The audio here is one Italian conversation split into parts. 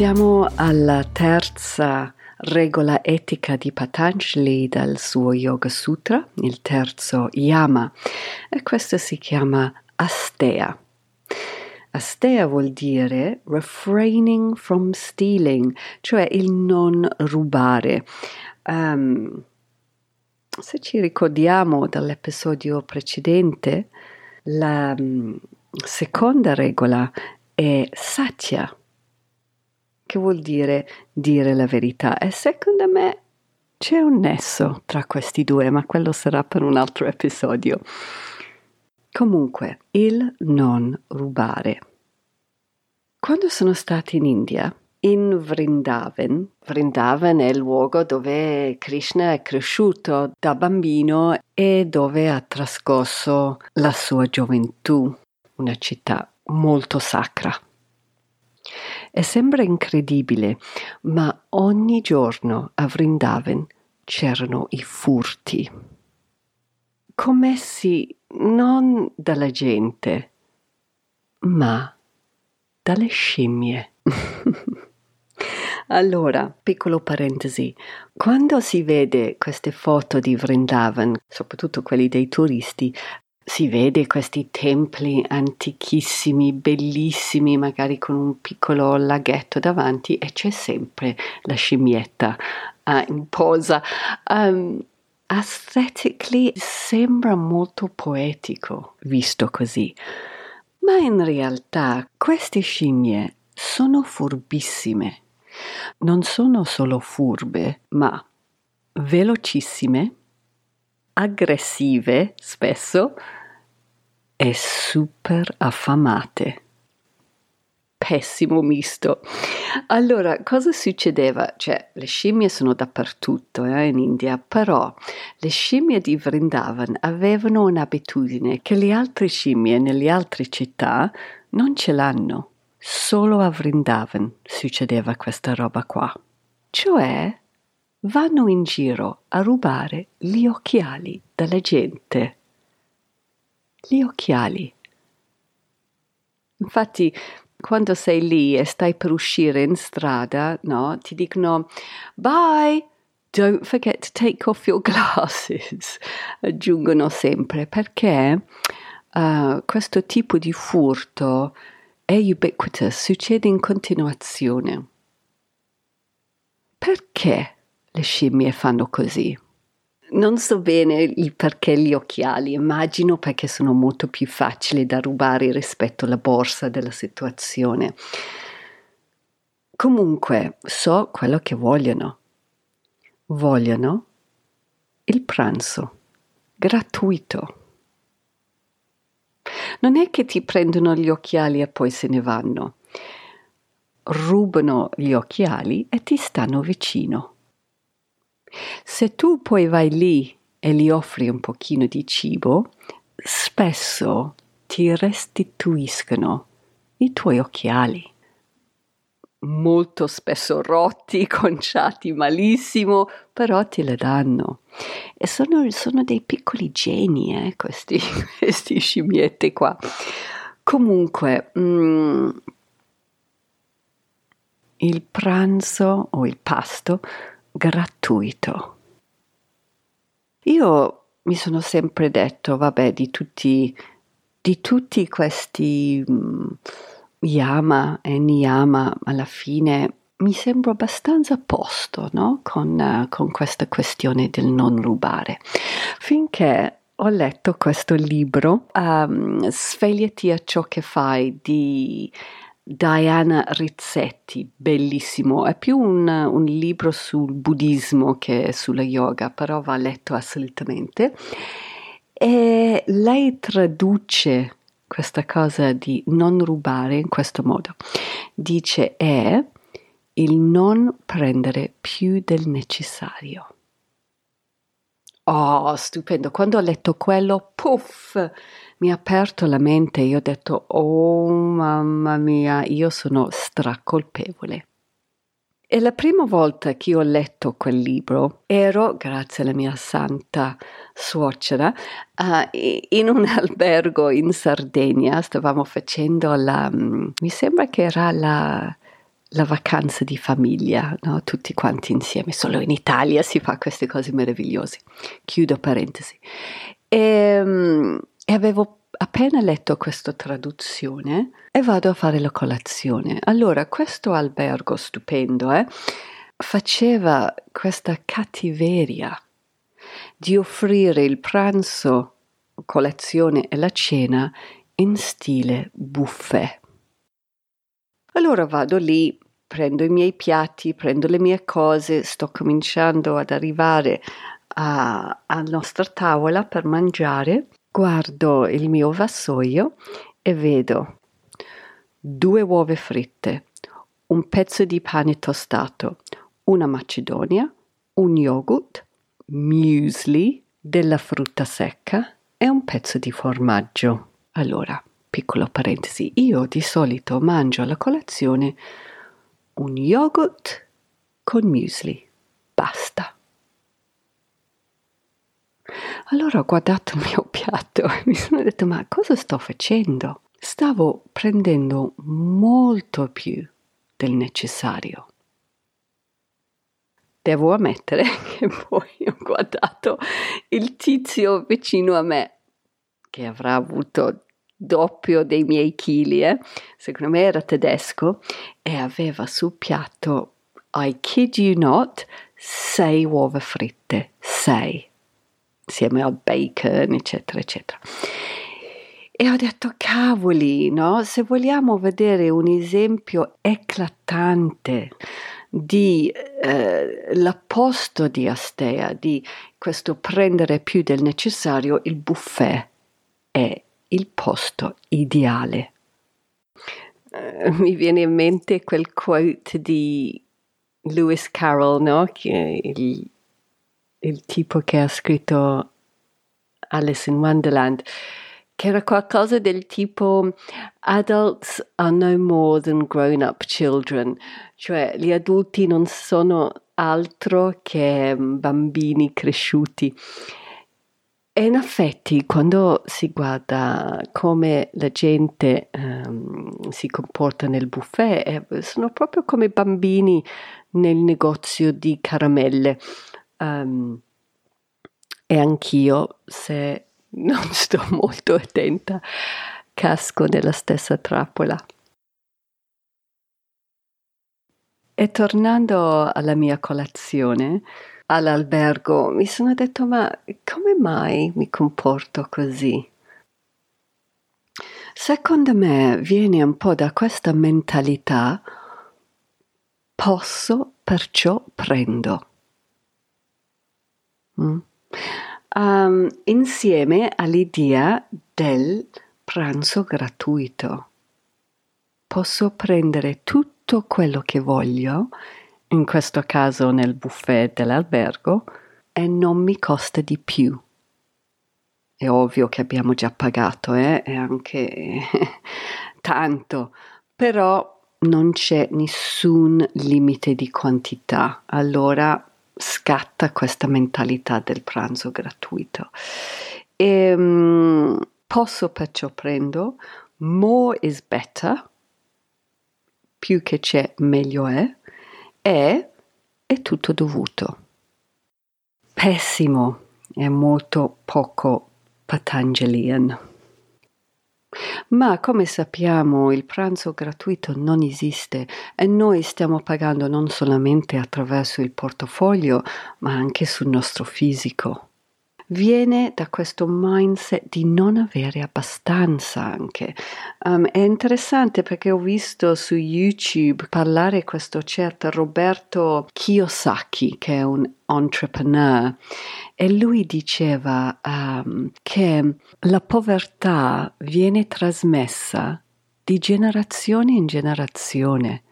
Siamo alla terza regola etica di Patanjali dal suo Yoga Sutra, il terzo Yama, e questo si chiama Astea. Astea vuol dire refraining from stealing, cioè il non rubare. Um, se ci ricordiamo dall'episodio precedente, la um, seconda regola è Satya, che vuol dire dire la verità e secondo me c'è un nesso tra questi due, ma quello sarà per un altro episodio. Comunque, il non rubare. Quando sono stata in India, in Vrindavan, Vrindavan è il luogo dove Krishna è cresciuto da bambino e dove ha trascorso la sua gioventù, una città molto sacra. E sembra incredibile, ma ogni giorno a Vrindavan c'erano i furti, commessi non dalla gente, ma dalle scimmie. Allora, piccolo parentesi, quando si vede queste foto di Vrindavan, soprattutto quelli dei turisti, si vede questi templi antichissimi, bellissimi, magari con un piccolo laghetto davanti e c'è sempre la scimmietta uh, in posa. Um, aesthetically sembra molto poetico visto così, ma in realtà queste scimmie sono furbissime. Non sono solo furbe, ma velocissime, aggressive spesso, e super affamate. Pessimo misto. Allora, cosa succedeva? Cioè, le scimmie sono dappertutto eh, in India, però le scimmie di Vrindavan avevano un'abitudine che le altre scimmie nelle altre città non ce l'hanno. Solo a Vrindavan succedeva questa roba qua. Cioè, vanno in giro a rubare gli occhiali dalla gente gli occhiali. Infatti, quando sei lì e stai per uscire in strada, no, ti dicono bye, don't forget to take off your glasses, aggiungono sempre, perché uh, questo tipo di furto è ubiquitous, succede in continuazione. Perché le scimmie fanno così? Non so bene il perché gli occhiali, immagino perché sono molto più facili da rubare rispetto alla borsa della situazione. Comunque so quello che vogliono. Vogliono il pranzo gratuito. Non è che ti prendono gli occhiali e poi se ne vanno. Rubano gli occhiali e ti stanno vicino. Se tu poi vai lì e gli offri un pochino di cibo, spesso ti restituiscono i tuoi occhiali. Molto spesso rotti, conciati malissimo, però te le danno. E sono, sono dei piccoli geni, eh, questi, questi scimmiette qua. Comunque, mm, il pranzo o il pasto gratuito. Io mi sono sempre detto, vabbè, di tutti, di tutti questi um, yama e niyama, alla fine mi sembro abbastanza a posto no? con, uh, con questa questione del non rubare. Finché ho letto questo libro, um, Svegliati a ciò che fai di Diana Rizzetti, bellissimo, è più un, un, libro sul buddismo che sulla yoga, però va letto assolutamente. E lei traduce questa cosa di non rubare in questo modo. Dice è il non prendere più del necessario. Oh, stupendo. Quando ho letto quello, puff, mi ha aperto la mente. Io ho detto, oh mamma mia, io sono stracolpevole. E la prima volta che ho letto quel libro ero, grazie alla mia santa suocera, uh, in un albergo in Sardegna. Stavamo facendo la, mi sembra che era la, la vacanza di famiglia, no? tutti quanti insieme. Solo in Italia si fa queste cose meravigliose. Chiudo parentesi. E, um, e avevo appena letto questa traduzione e vado a fare la colazione. Allora, questo albergo stupendo eh, faceva questa cattiveria di offrire il pranzo, colazione e la cena in stile buffet. Allora vado lì, prendo i miei piatti, prendo le mie cose, sto cominciando ad arrivare alla nostra tavola per mangiare Guardo il mio vassoio e vedo due uova fritte, un pezzo di pane tostato, una macedonia, un yogurt, muesli, della frutta secca e un pezzo di formaggio. Allora, piccolo parentesi, io di solito mangio alla colazione un yogurt con muesli. Basta. Allora ho guardato il mio piatto e mi sono detto ma cosa sto facendo? Stavo prendendo molto più del necessario. Devo ammettere che poi ho guardato il tizio vicino a me, che avrà avuto doppio dei miei chili, eh? secondo me era tedesco, e aveva sul piatto, I kid you not, sei uova fritte, sei insieme al bacon, eccetera, eccetera. E ho detto, cavoli, no? Se vogliamo vedere un esempio eclatante di eh, l'apposto di Astea, di questo prendere più del necessario, il buffet è il posto ideale. Uh, mi viene in mente quel quote di Lewis Carroll, no? Che il, il tipo che ha scritto Alice in Wonderland, che era qualcosa del tipo Adults are no more than grown-up children, cioè gli adulti non sono altro che bambini cresciuti. E in effetti, quando si guarda come la gente um, si comporta nel buffet, eh, sono proprio come bambini nel negozio di caramelle. Um, e anch'io, se non sto molto attenta, casco nella stessa trappola. E tornando alla mia colazione, all'albergo, mi sono detto, ma come mai mi comporto così? Secondo me viene un po' da questa mentalità, posso, perciò prendo. Um, insieme all'idea del pranzo gratuito. Posso prendere tutto quello che voglio, in questo caso nel buffet dell'albergo, e non mi costa di più. È ovvio che abbiamo già pagato, eh? e anche tanto, però non c'è nessun limite di quantità. Allora scatta questa mentalità del pranzo gratuito. E, um, posso perciò prendo, more is better, più che c'è meglio è, e è tutto dovuto. Pessimo, è molto poco Patanjalian. Ma come sappiamo il pranzo gratuito non esiste e noi stiamo pagando non solamente attraverso il portafoglio, ma anche sul nostro fisico. Viene da questo mindset di non avere abbastanza anche. Um, è interessante perché ho visto su YouTube parlare questo certo Roberto Kiyosaki, che è un entrepreneur, e lui diceva um, che la povertà viene trasmessa di generazione in generazione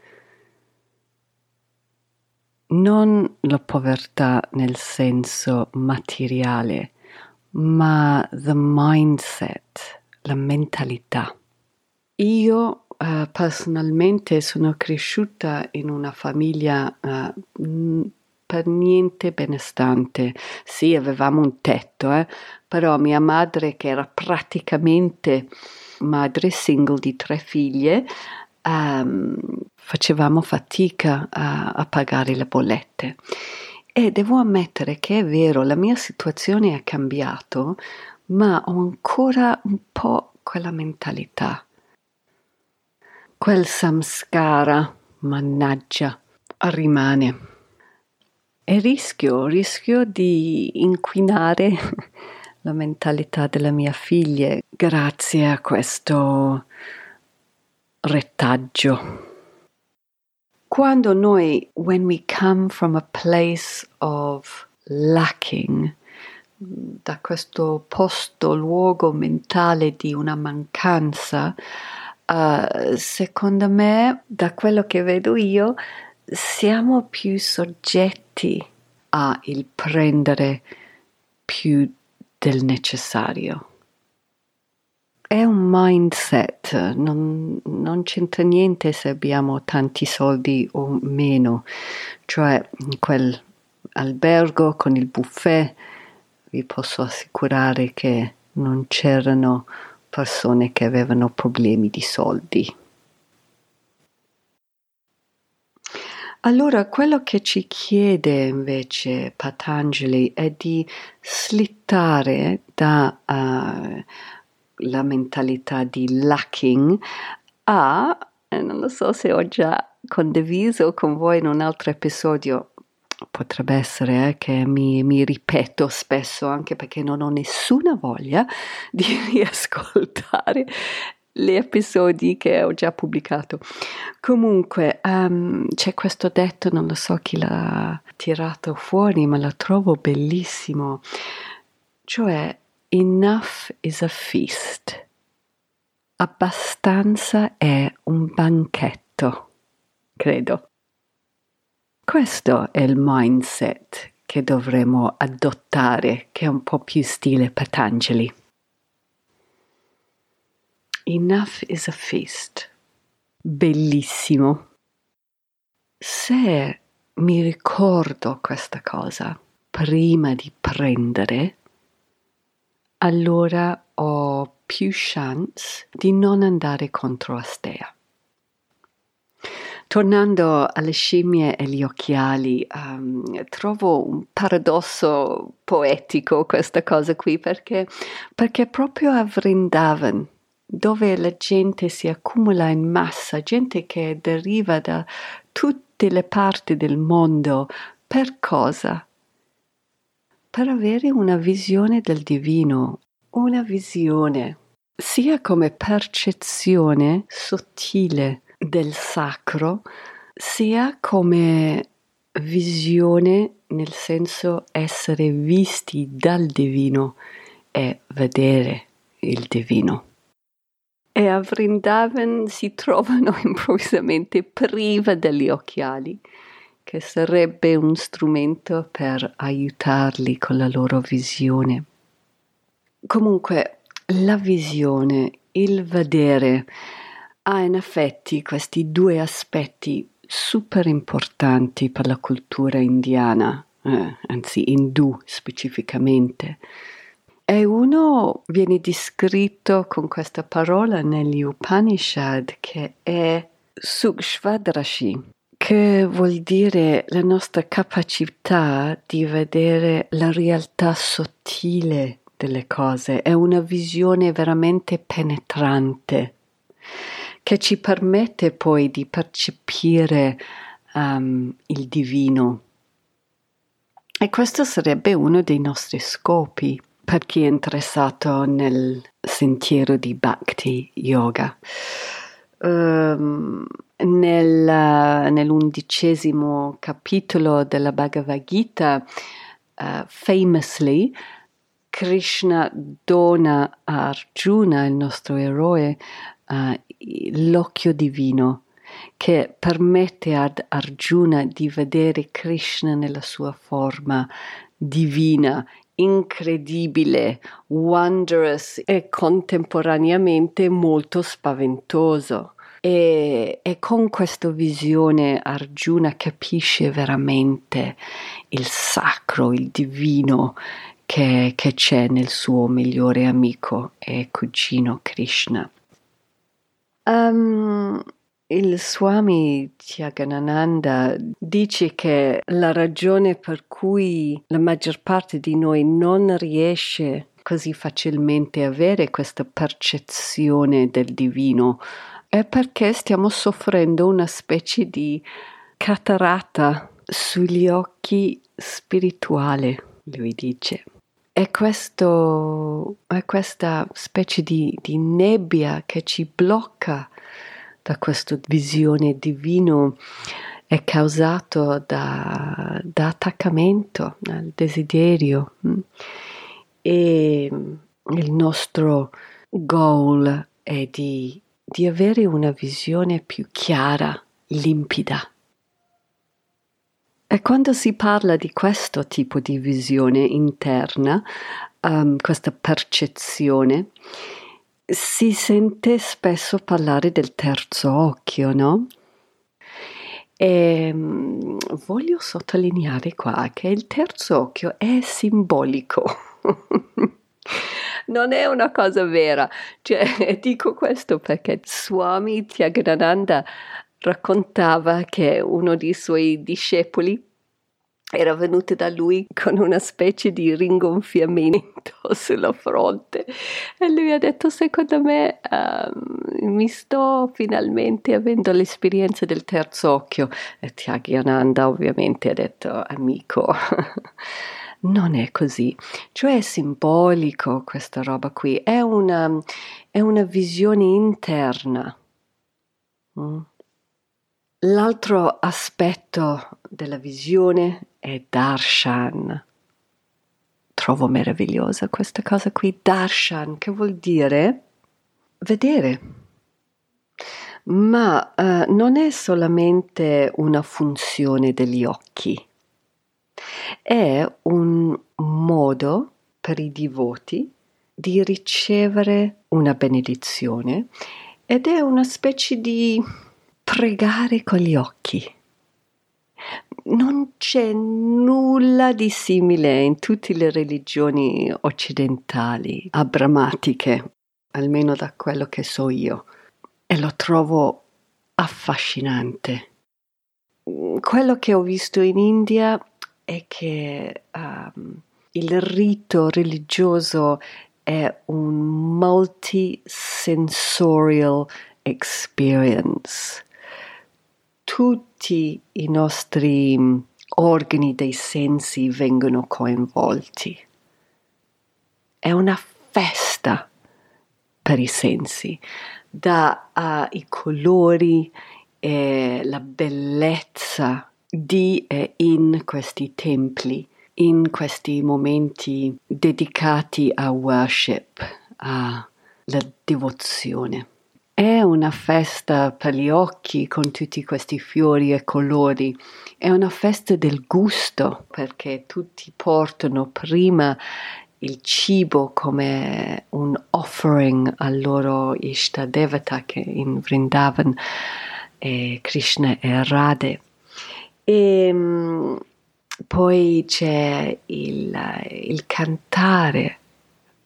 non la povertà nel senso materiale, ma the mindset, la mentalità. Io uh, personalmente sono cresciuta in una famiglia uh, per niente benestante. Sì, avevamo un tetto, eh, però mia madre, che era praticamente madre single di tre figlie, um, facevamo fatica a, a pagare le bollette. E devo ammettere che è vero, la mia situazione è cambiata, ma ho ancora un po' quella mentalità. Quel samskara, mannaggia, rimane. E rischio, rischio di inquinare la mentalità della mia figlia grazie a questo retaggio. Quando noi, when we come from a place of lacking, da questo posto, luogo mentale di una mancanza, uh, secondo me, da quello che vedo io, siamo più soggetti a il prendere più del necessario è un mindset, non, non, c'entra niente se abbiamo tanti soldi o meno, cioè quel albergo con il buffet vi posso assicurare che non c'erano persone che avevano problemi di soldi. Allora, quello che ci chiede invece Patanjali è di slittare da uh, la mentalità di lacking a, non lo so se ho già condiviso con voi in un altro episodio, potrebbe essere eh, che mi, mi, ripeto spesso anche perché non ho nessuna voglia di riascoltare gli episodi che ho già pubblicato. Comunque um, c'è questo detto, non lo so chi l'ha tirato fuori, ma lo trovo bellissimo. Cioè Enough is a feast. Abbastanza è un banchetto, credo. Questo è il mindset che dovremmo adottare, che è un po' più stile Patanjali. Enough is a feast. Bellissimo. Se mi ricordo questa cosa prima di prendere, allora ho più chance di non andare contro Astea. Tornando alle scimmie e gli occhiali, um, trovo un paradosso poetico questa cosa qui perché, perché proprio a Vrindavan, dove la gente si accumula in massa, gente che deriva da tutte le parti del mondo, per cosa? Per avere una visione del divino, una visione sia come percezione sottile del sacro, sia come visione nel senso essere visti dal divino e vedere il divino. E a Vrindavan si trovano improvvisamente priva degli occhiali che sarebbe un strumento per aiutarli con la loro visione. Comunque, la visione, il vedere, ha in effetti questi due aspetti super importanti per la cultura indiana, eh, anzi indù specificamente. E uno viene descritto con questa parola negli Upanishad che è Sukshvadrashi, che vuol dire la nostra capacità di vedere la realtà sottile delle cose, è una visione veramente penetrante che ci permette poi di percepire um, il divino. E questo sarebbe uno dei nostri scopi per chi è interessato nel sentiero di Bhakti Yoga. Um, nel, nell'undicesimo capitolo della Bhagavad Gita, uh, famously, Krishna dona a Arjuna, il nostro eroe, uh, l'occhio divino che permette ad Arjuna di vedere Krishna nella sua forma divina, incredibile, wondrous e contemporaneamente molto spaventoso. E, e, con questa visione Arjuna capisce veramente il sacro, il divino che, che c'è nel suo migliore amico e cugino Krishna. Um, il Swami Tyaganananda dice che la ragione per cui la maggior parte di noi non riesce così facilmente a avere questa percezione del divino è perché stiamo soffrendo una specie di cataratta sugli occhi spirituali, lui dice. È, questo, è questa specie di, di nebbia che ci blocca da questa visione divino è causato da, da attaccamento, dal desiderio. Mm. E il nostro goal è di, di avere una visione più chiara, limpida. E quando si parla di questo tipo di visione interna, um, questa percezione, si sente spesso parlare del terzo occhio, no? E ehm, voglio sottolineare qua che il terzo occhio è simbolico. non è una cosa vera. Cioè, dico questo perché Swami Tyagananda raccontava che uno dei suoi discepoli era venuta da lui con una specie di ringonfiamento sulla fronte e lui ha detto secondo me uh, mi sto finalmente avendo l'esperienza del terzo occhio e Tyagyananda ovviamente ha detto amico non è così cioè è simbolico questa roba qui è una, è una visione interna mm. L'altro aspetto della visione è darshan. Trovo meravigliosa questa cosa qui, darshan, che vuol dire vedere. Ma uh, non è solamente una funzione degli occhi, è un modo per i divoti di ricevere una benedizione ed è una specie di pregare con gli occhi. Non c'è nulla di simile in tutte le religioni occidentali, abramatiche, almeno da quello che so io, e lo trovo affascinante. Quello che ho visto in India è che um, il rito religioso è un multisensorial experience tutti i nostri organi dei sensi vengono coinvolti. È una festa per i sensi, da uh, colori e la bellezza di e in questi templi, in questi momenti dedicati a worship, alla devozione. È una festa per gli occhi con tutti questi fiori e colori, è una festa del gusto perché tutti portano prima il cibo come un offering al loro Ishta Devata che in Vrindavan è Krishna e Radhe. E mm, poi c'è il, il cantare,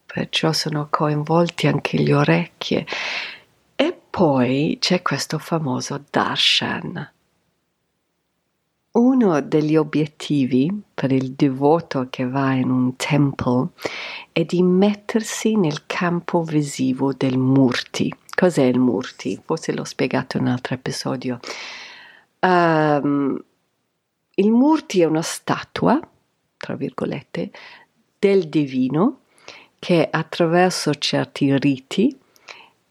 perciò sono coinvolti anche le orecchie poi c'è questo famoso darshan. Uno degli obiettivi per il devoto che va in un tempio è di mettersi nel campo visivo del murti. Cos'è il murti? Forse l'ho spiegato in un altro episodio. Um, il murti è una statua, tra virgolette, del divino che attraverso certi riti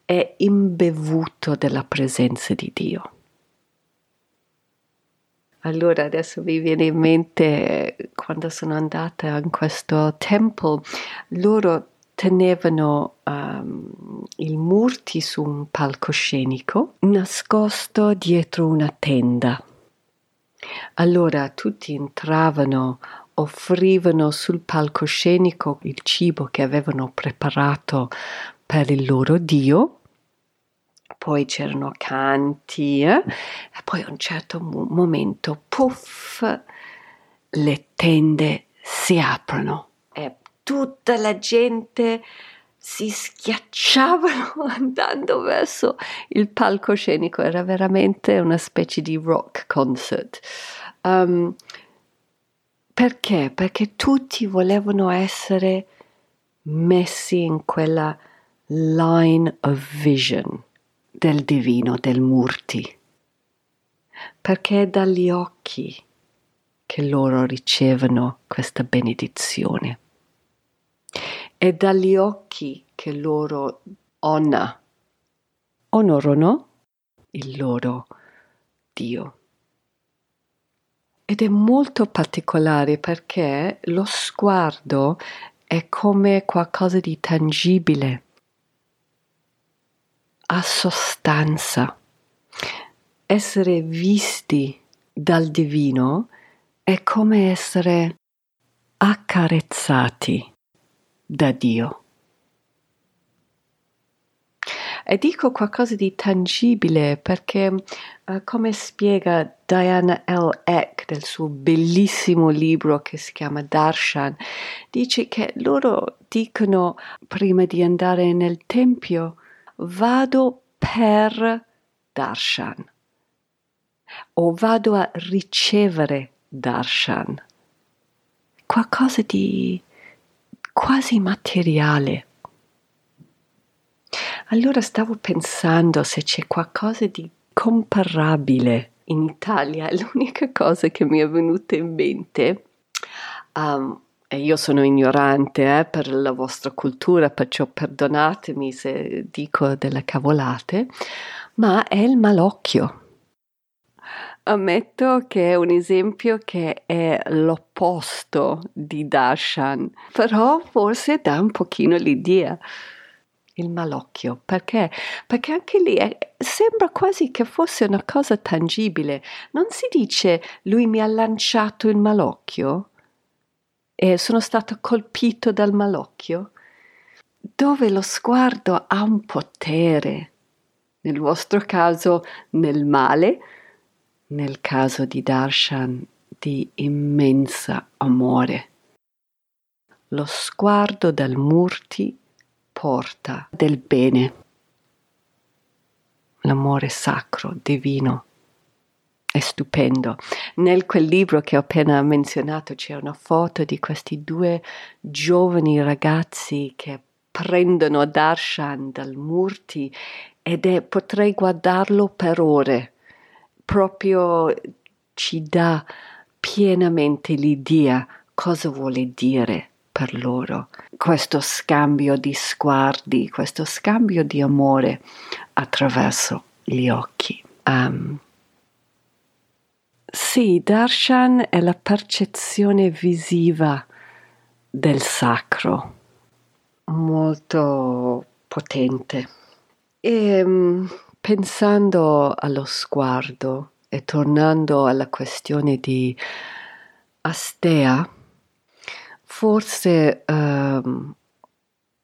è imbevuto della presenza di Dio. Allora adesso mi viene in mente quando sono andata in questo tempio, loro tenevano um, i murti su un palcoscenico nascosto dietro una tenda. Allora tutti entravano, offrivano sul palcoscenico il cibo che avevano preparato per il loro Dio poi c'erano canti eh? e poi a un certo momento, puff, le tende si aprono e tutta la gente si schiacciavano andando verso il palcoscenico, era veramente una specie di rock concert. Um, perché? Perché tutti volevano essere messi in quella line of vision del divino, del Murti, perché è dagli occhi che loro ricevono questa benedizione. È dagli occhi che loro ona, onorano il loro Dio. Ed è molto particolare perché lo sguardo è come qualcosa di tangibile ha sostanza. Essere visti dal divino è come essere accarezzati da Dio. E dico qualcosa di tangibile perché, uh, come spiega Diana L. Eck nel suo bellissimo libro che si chiama Darshan, dice che loro dicono prima di andare nel tempio vado per darshan o vado a ricevere darshan, qualcosa di quasi materiale. Allora stavo pensando se c'è qualcosa di comparabile in Italia, l'unica cosa che mi è venuta in mente um, e io sono ignorante eh, per la vostra cultura, perciò perdonatemi se dico delle cavolate, ma è il malocchio. Ammetto che è un esempio che è l'opposto di Darshan, però forse dà un pochino l'idea. Il malocchio, perché? Perché anche lì è, sembra quasi che fosse una cosa tangibile. Non si dice lui mi ha lanciato il malocchio? e sono stato colpito dal malocchio, dove lo sguardo ha un potere, nel vostro caso nel male, nel caso di Darshan di immensa amore. Lo sguardo dal Murti porta del bene, l'amore sacro, divino è stupendo. Nel quel libro che ho appena menzionato c'è una foto di questi due giovani ragazzi che prendono Darshan dal Murti ed è, potrei guardarlo per ore. Proprio ci dà pienamente l'idea cosa vuole dire per loro questo scambio di sguardi, questo scambio di amore attraverso gli occhi. Um, sì, darshan è la percezione visiva del sacro, molto potente. E mm, pensando allo sguardo e tornando alla questione di astea, forse um,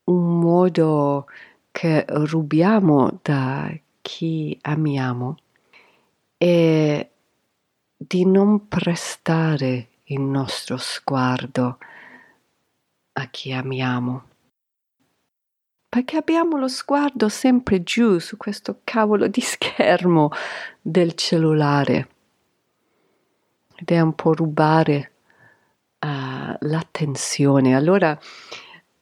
un modo che rubiamo da chi amiamo è di non prestare il nostro sguardo a chi amiamo. Perché abbiamo lo sguardo sempre giù su questo cavolo di schermo del cellulare. Ed è un po' rubare uh, l'attenzione. Allora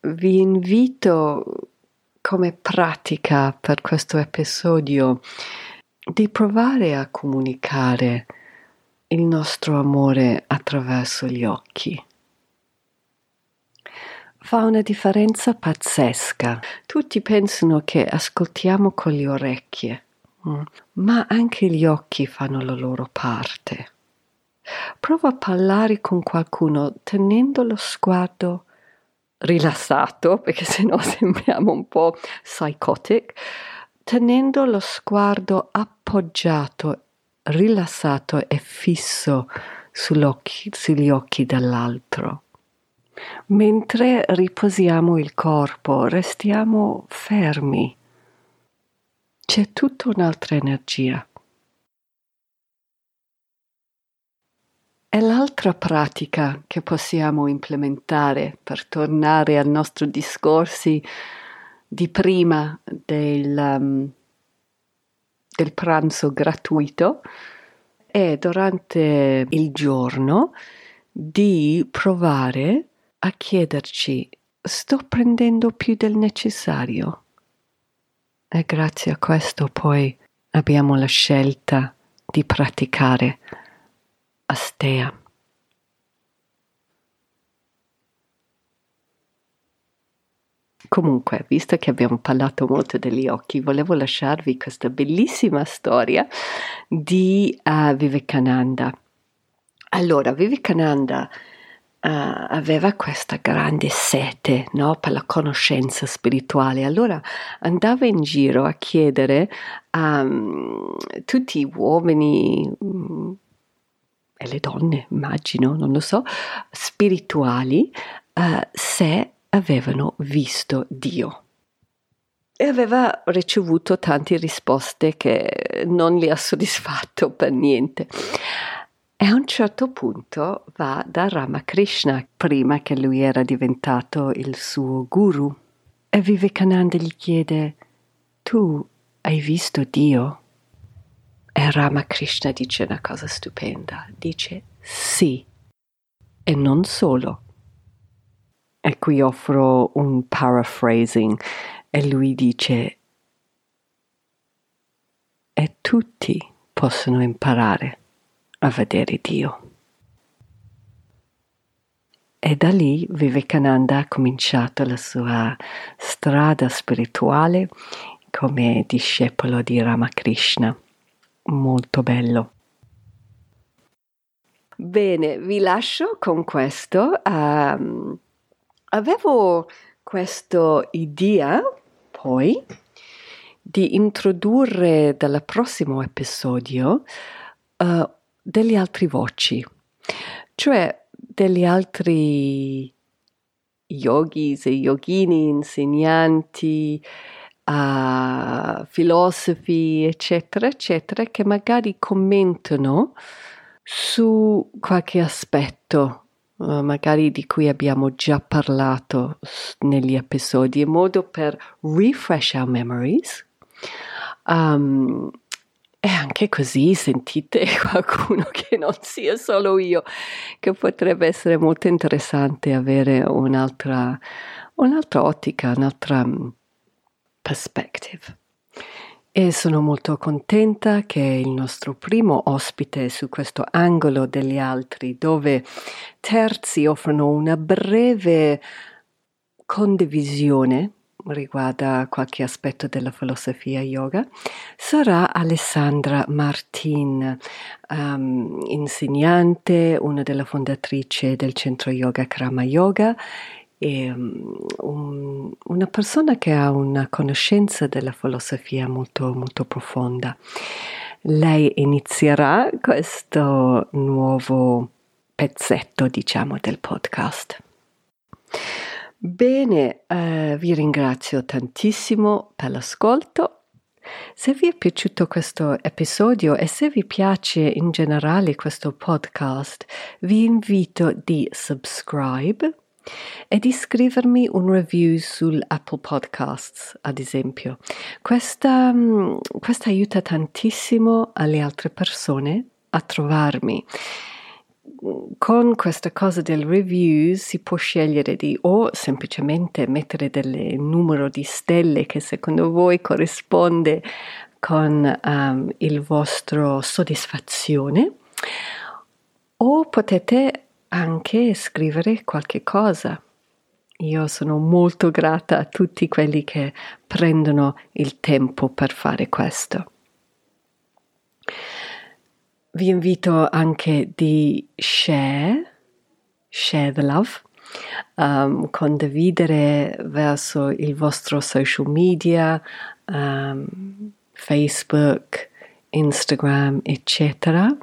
vi invito come pratica per questo episodio di provare a comunicare il nostro amore attraverso gli occhi. fa una differenza pazzesca. Tutti pensano che ascoltiamo con le orecchie, mm, ma anche gli occhi fanno la loro parte. Prova a parlare con qualcuno tenendo lo sguardo rilassato, perché sennò sembriamo un po' psychotic, tenendo lo sguardo appoggiato, rilassato e fisso sugli occhi dell'altro. Mentre riposiamo il corpo, restiamo fermi. C'è tutta un'altra energia. E l'altra pratica che possiamo implementare per tornare al nostro discorsi di prima del, um, del pranzo gratuito è durante il giorno di provare a chiederci sto prendendo più del necessario? E grazie a questo poi abbiamo la scelta di praticare astea. Comunque, visto che abbiamo parlato molto degli occhi, volevo lasciarvi questa bellissima storia di uh, Vivekananda. Allora, Vivekananda uh, aveva questa grande sete no, per la conoscenza spirituale, allora andava in giro a chiedere a um, tutti gli uomini um, e le donne, immagino, non lo so, spirituali, uh, se avevano visto Dio. E aveva ricevuto tante risposte che non li ha soddisfatto per niente. E a un certo punto va da Ramakrishna, prima che lui era diventato il suo guru, e Vivekananda gli chiede, tu hai visto Dio? E Ramakrishna dice una cosa stupenda, dice sì, e non solo. E qui offro un paraphrasing e lui dice e tutti possono imparare a vedere Dio. E da lì Vivekananda ha cominciato la sua strada spirituale come discepolo di Ramakrishna molto bello. Bene, vi lascio con questo. Um, avevo questa idea poi di introdurre dal prossimo episodio uh, delle altre voci, cioè degli altri yogis e yogini, insegnanti, a filosofi, eccetera, eccetera, che magari commentano su qualche aspetto, uh, magari di cui abbiamo già parlato negli episodi, in modo per refresh our memories. Um, e anche così sentite qualcuno che non sia solo io, che potrebbe essere molto interessante avere un'altra, un'altra ottica, un'altra Perspective. E sono molto contenta che il nostro primo ospite su questo angolo degli altri, dove terzi offrono una breve condivisione riguarda qualche aspetto della filosofia yoga, sarà Alessandra Martin, um, insegnante, una delle fondatrici del centro yoga Krama Yoga e um, una persona che ha una conoscenza della filosofia molto, molto profonda. Lei inizierà questo nuovo pezzetto, diciamo, del podcast. Bene, eh, vi ringrazio tantissimo per l'ascolto. Se vi è piaciuto questo episodio e se vi piace in generale questo podcast, vi invito di subscribe e di scrivermi un review su Apple Podcasts, ad esempio. Questa, mm, questa aiuta tantissimo alle altre persone a trovarmi con questa cosa del review si può scegliere di o semplicemente mettere del numero di stelle che secondo voi corrisponde con um, il vostro soddisfazione o potete anche scrivere qualche cosa. Io sono molto grata a tutti quelli che prendono il tempo per fare questo. Vi invito anche di share, share the love, um, condividere verso il vostro social media, um, Facebook, Instagram, eccetera,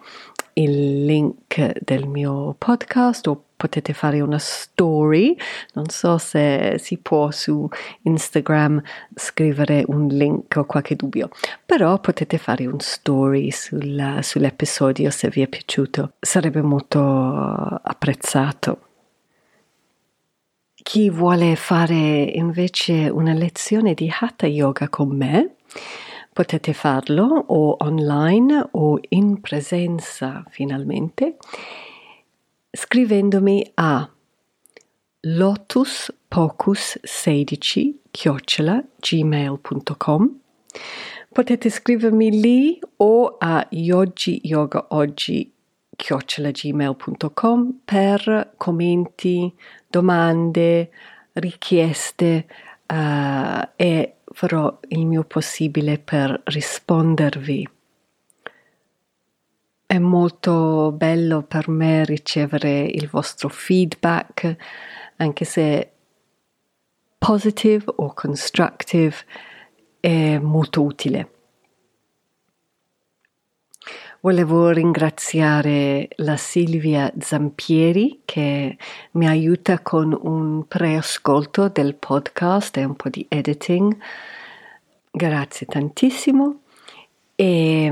il link del mio podcast o potete fare una story. Non so se si può su Instagram scrivere un link o qualche dubbio, però potete fare un story sul, sull'episodio se vi è piaciuto. Sarebbe molto apprezzato. Chi vuole fare invece una lezione di Hatha Yoga con me, potete farlo o online o in presenza finalmente scrivendomi a lotuspocus16 chiocciola gmail.com potete scrivermi lì o a yogi yoga oggi chiocciolagmail.com per commenti, domande, richieste uh, e farò il mio possibile per rispondervi. È molto bello per me ricevere il vostro feedback, anche se positive o constructive, è molto utile. Volevo ringraziare la Silvia Zampieri che mi aiuta con un preascolto del podcast e un po' di editing. Grazie tantissimo e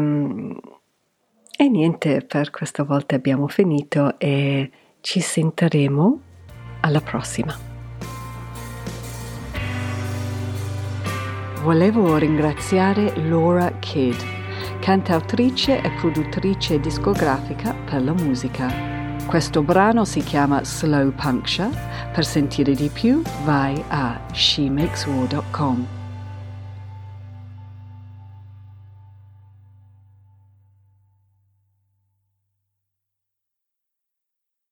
e niente, per questa volta abbiamo finito e ci sentiremo alla prossima. Volevo ringraziare Laura Kidd, cantautrice e produttrice discografica per la musica. Questo brano si chiama Slow Puncture. Per sentire di più vai a shemakeswar.com.